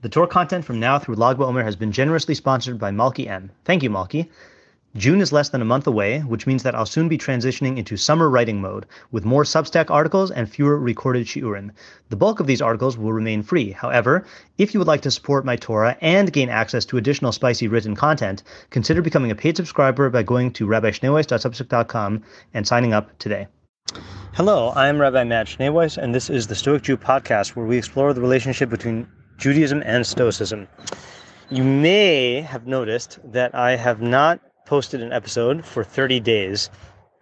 The Torah content from now through Lag BaOmer has been generously sponsored by Malki M. Thank you, Malki. June is less than a month away, which means that I'll soon be transitioning into summer writing mode, with more Substack articles and fewer recorded shiurim. The bulk of these articles will remain free. However, if you would like to support my Torah and gain access to additional spicy written content, consider becoming a paid subscriber by going to rabbischneeweiss.substack.com and signing up today. Hello, I'm Rabbi Matt Schneeweiss, and this is the Stoic Jew podcast, where we explore the relationship between Judaism and Stoicism. You may have noticed that I have not posted an episode for 30 days,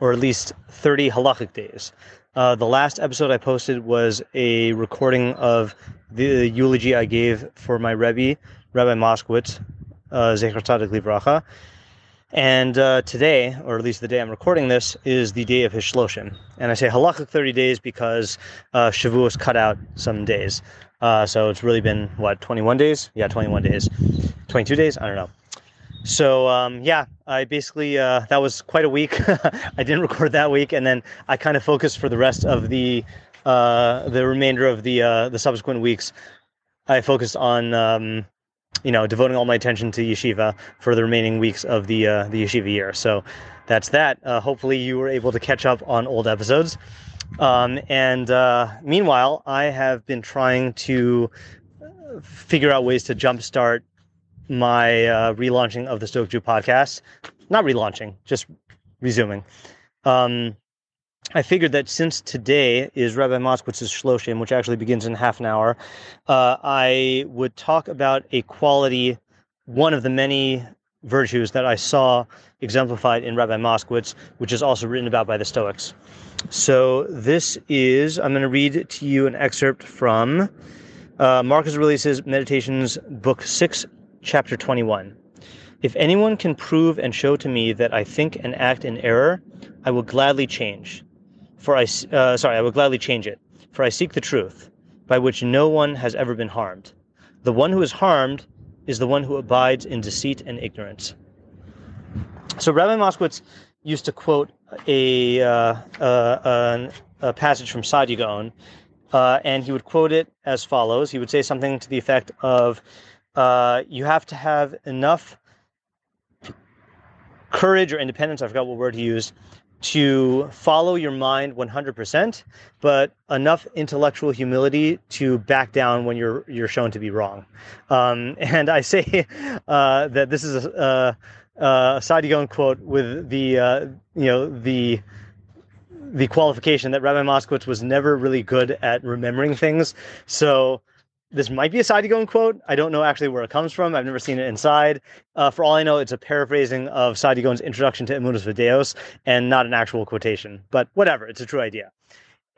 or at least 30 halachic days. Uh, the last episode I posted was a recording of the eulogy I gave for my Rebbe, Rabbi Moskowitz, uh, Zecher Tzadik Livracha. And uh, today, or at least the day I'm recording this, is the day of his shloshim. And I say halachic 30 days because uh, Shavuos cut out some days. Uh, so it's really been, what, 21 days? Yeah, 21 days. 22 days? I don't know. So um, yeah, I basically uh, that was quite a week. I didn't record that week, and then I kind of focused for the rest of the uh, the remainder of the uh, the subsequent weeks. I focused on um, you know devoting all my attention to yeshiva for the remaining weeks of the uh, the yeshiva year. So that's that. Uh, hopefully, you were able to catch up on old episodes. Um, and uh, meanwhile, I have been trying to figure out ways to jumpstart my uh, relaunching of the Stoic Jew podcast. Not relaunching, just resuming. Um, I figured that since today is Rabbi Moskowitz's Shloshim, which actually begins in half an hour, uh, I would talk about a quality, one of the many virtues that I saw exemplified in Rabbi Moskowitz, which is also written about by the Stoics. So this is, I'm going to read to you an excerpt from uh, Marcus Aurelius' Meditations, Book 6, chapter 21. If anyone can prove and show to me that I think and act in error, I will gladly change. For I, uh, sorry, I will gladly change it. For I seek the truth, by which no one has ever been harmed. The one who is harmed is the one who abides in deceit and ignorance. So Rabbi Moskowitz used to quote a, uh, uh, a passage from Saadia Gaon, uh, and he would quote it as follows. He would say something to the effect of, uh, you have to have enough courage or independence, I forgot what word he used, to follow your mind 100%, but enough intellectual humility to back down when you're you're shown to be wrong. Um, and I say uh, that this is a, a, a Saadia Gaon quote with the uh, you know the the qualification that Rabbi Moskowitz was never really good at remembering things. So this might be a Saadia Gaon quote. I don't know actually where it comes from. I've never seen it inside. Uh, for all I know, it's a paraphrasing of Saadia Gaon's introduction to Emunos V'Deos and not an actual quotation. But whatever, it's a true idea.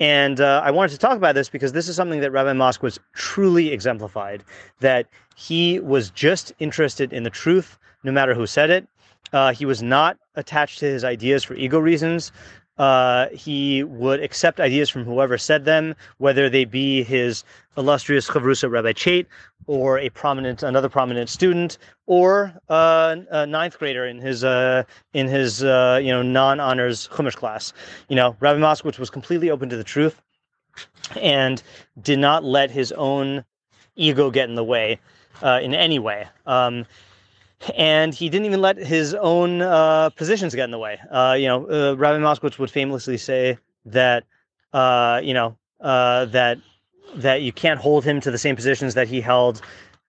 And uh, I wanted to talk about this because this is something that Rabbi Moskowitz truly exemplified that he was just interested in the truth, no matter who said it. Uh, he was not attached to his ideas for ego reasons. Uh, he would accept ideas from whoever said them, whether they be his illustrious Chavrusa Rabbi Chait, or a prominent, another prominent student, or uh, a ninth grader in his uh, in his uh, you know non-honors Chumash class. You know, Rabbi Moskowitz was completely open to the truth, and did not let his own ego get in the way uh, in any way. Um, and he didn't even let his own uh, positions get in the way. Uh, you know, uh, Rabbi Moskowitz would famously say that, uh, you know, uh, that that you can't hold him to the same positions that he held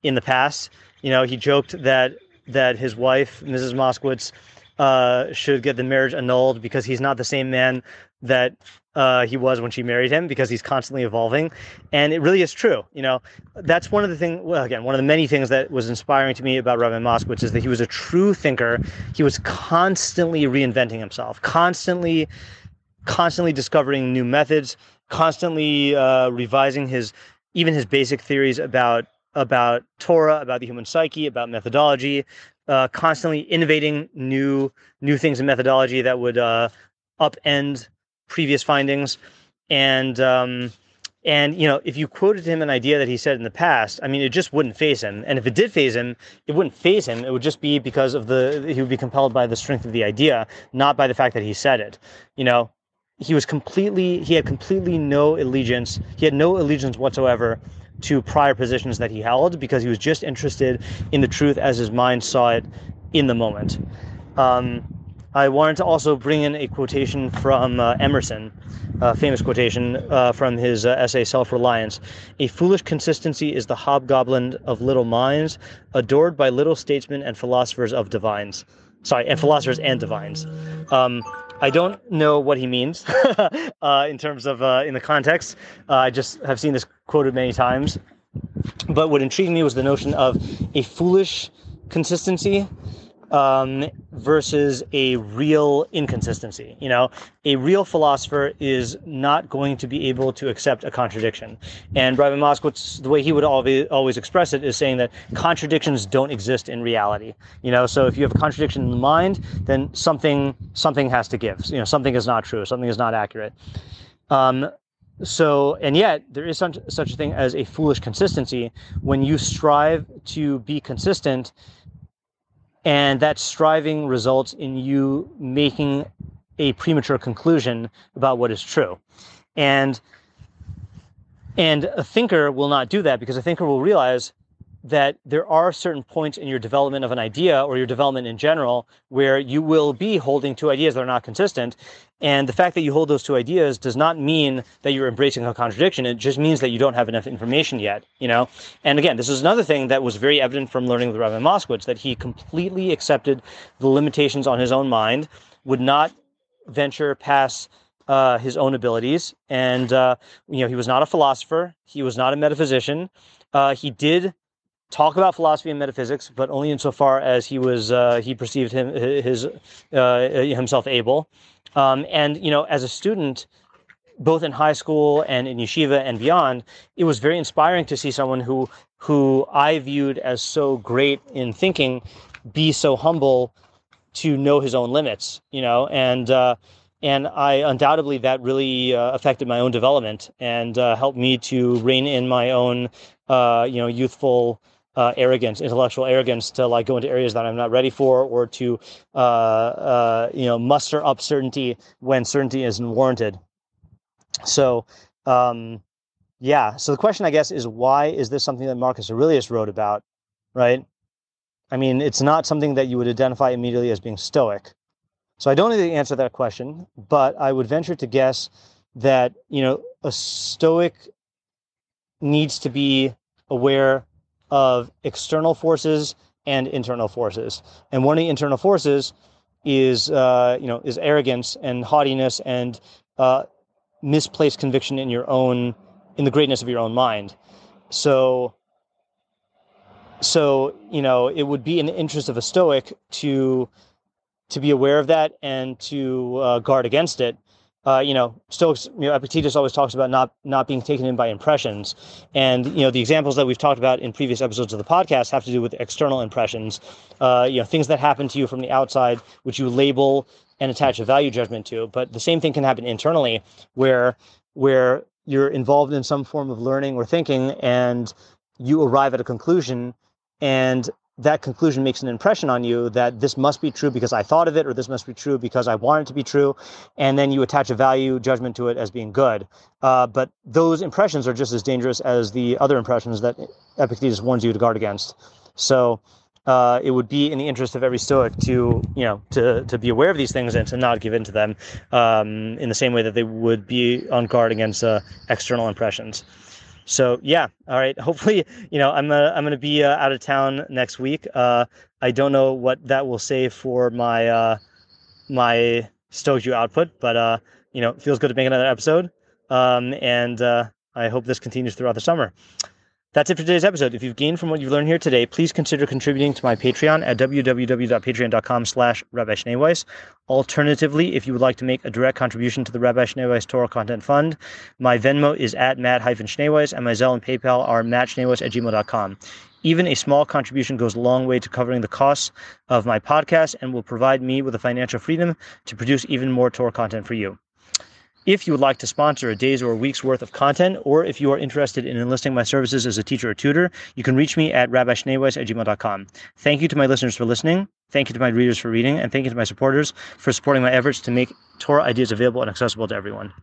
in the past. You know, he joked that that his wife, Mrs. Moskowitz, uh, should get the marriage annulled because he's not the same man that uh, he was when she married him because he's constantly evolving. And it really is true. You know, that's one of the things, well, again, one of the many things that was inspiring to me about Rabbi Moskowitz is that he was a true thinker. He was constantly reinventing himself, constantly, constantly discovering new methods, constantly uh, revising his, even his basic theories about about Torah, about the human psyche, about methodology, uh, constantly innovating new new things in methodology that would uh, upend previous findings, and um, and you know if you quoted him an idea that he said in the past, I mean it just wouldn't faze him. And if it did faze him, it wouldn't faze him. It would just be because of the he would be compelled by the strength of the idea, not by the fact that he said it. You know, he was completely he had completely no allegiance. He had no allegiance whatsoever to prior positions that he held because he was just interested in the truth as his mind saw it in the moment. Um, I wanted to also bring in a quotation from uh, Emerson, a famous quotation uh, from his uh, essay Self Reliance. A foolish consistency is the hobgoblin of little minds, adored by little statesmen and philosophers of divines. Sorry, and philosophers and divines. Um, I don't know what he means uh, in terms of uh, in the context. Uh, I just have seen this quoted many times. But what intrigued me was the notion of a foolish consistency um, versus a real inconsistency. You know, a real philosopher is not going to be able to accept a contradiction. And Rabbi Moskowitz, the way he would always, always express it is saying that contradictions don't exist in reality. You know, so if you have a contradiction in the mind, then something something has to give. You know, something is not true, something is not accurate. Um, so and yet there is such, such a thing as a foolish consistency when you strive to be consistent and that striving results in you making a premature conclusion about what is true. And and a thinker will not do that because a thinker will realize that there are certain points in your development of an idea or your development in general where you will be holding two ideas that are not consistent. And the fact that you hold those two ideas does not mean that you're embracing a contradiction. It just means that you don't have enough information yet, you know? And again, this is another thing that was very evident from learning with Rabbi Moskowitz, that he completely accepted the limitations on his own mind, would not venture past uh, his own abilities. And, uh, you know, he was not a philosopher. He was not a metaphysician. Uh, he did talk about philosophy and metaphysics, but only insofar as he was uh, he perceived him his uh, himself able. Um, and you know, as a student, both in high school and in yeshiva and beyond, it was very inspiring to see someone who who I viewed as so great in thinking be so humble to know his own limits. You know, and uh, and I undoubtedly that really uh, affected my own development and uh, helped me to rein in my own, uh, you know, youthful uh, arrogance, intellectual arrogance to like go into areas that I'm not ready for, or to uh, uh, you know muster up certainty when certainty isn't warranted. So, um, yeah. So the question, I guess, is why is this something that Marcus Aurelius wrote about, right? I mean, it's not something that you would identify immediately as being Stoic. So I don't the answer that question, but I would venture to guess that you know a Stoic needs to be aware of external forces and internal forces. And one of the internal forces is, uh, you know, is arrogance and haughtiness and uh, misplaced conviction in your own, in the greatness of your own mind. So, so you know, it would be in the interest of a Stoic to to be aware of that and to uh, guard against it uh, you know, Stoics, you know, Epictetus always talks about not not being taken in by impressions, and you know, the examples that we've talked about in previous episodes of the podcast have to do with external impressions, uh, you know, things that happen to you from the outside, which you label and attach a value judgment to. But the same thing can happen internally, where where you're involved in some form of learning or thinking, and you arrive at a conclusion, and that conclusion makes an impression on you that this must be true because I thought of it, or this must be true because I want it to be true, and then you attach a value judgment to it as being good. Uh, but those impressions are just as dangerous as the other impressions that Epictetus warns you to guard against. So uh, it would be in the interest of every Stoic to you know to to be aware of these things and to not give in to them um, in the same way that they would be on guard against uh, external impressions. So yeah, all right. Hopefully, you know, I'm uh, I'm to be uh, out of town next week. Uh, I don't know what that will say for my uh, my Stoju output, but uh, you know, it feels good to make another episode. Um, and uh, I hope this continues throughout the summer. That's it for today's episode. If you've gained from what you've learned here today, please consider contributing to my Patreon at www.patreon.com slash Rabbi Schneeweiss. Alternatively, if you would like to make a direct contribution to the Rabbi Schneeweiss Torah Content Fund, my Venmo is at matt-schneeweiss and my Zelle and PayPal are mattschneeweiss at gmail.com. Even a small contribution goes a long way to covering the costs of my podcast and will provide me with the financial freedom to produce even more Torah content for you. If you would like to sponsor a day's or a week's worth of content, or if you are interested in enlisting my services as a teacher or tutor, you can reach me at rabbischneeweiss at gmail.com. Thank you to my listeners for listening. Thank you to my readers for reading. And thank you to my supporters for supporting my efforts to make Torah ideas available and accessible to everyone.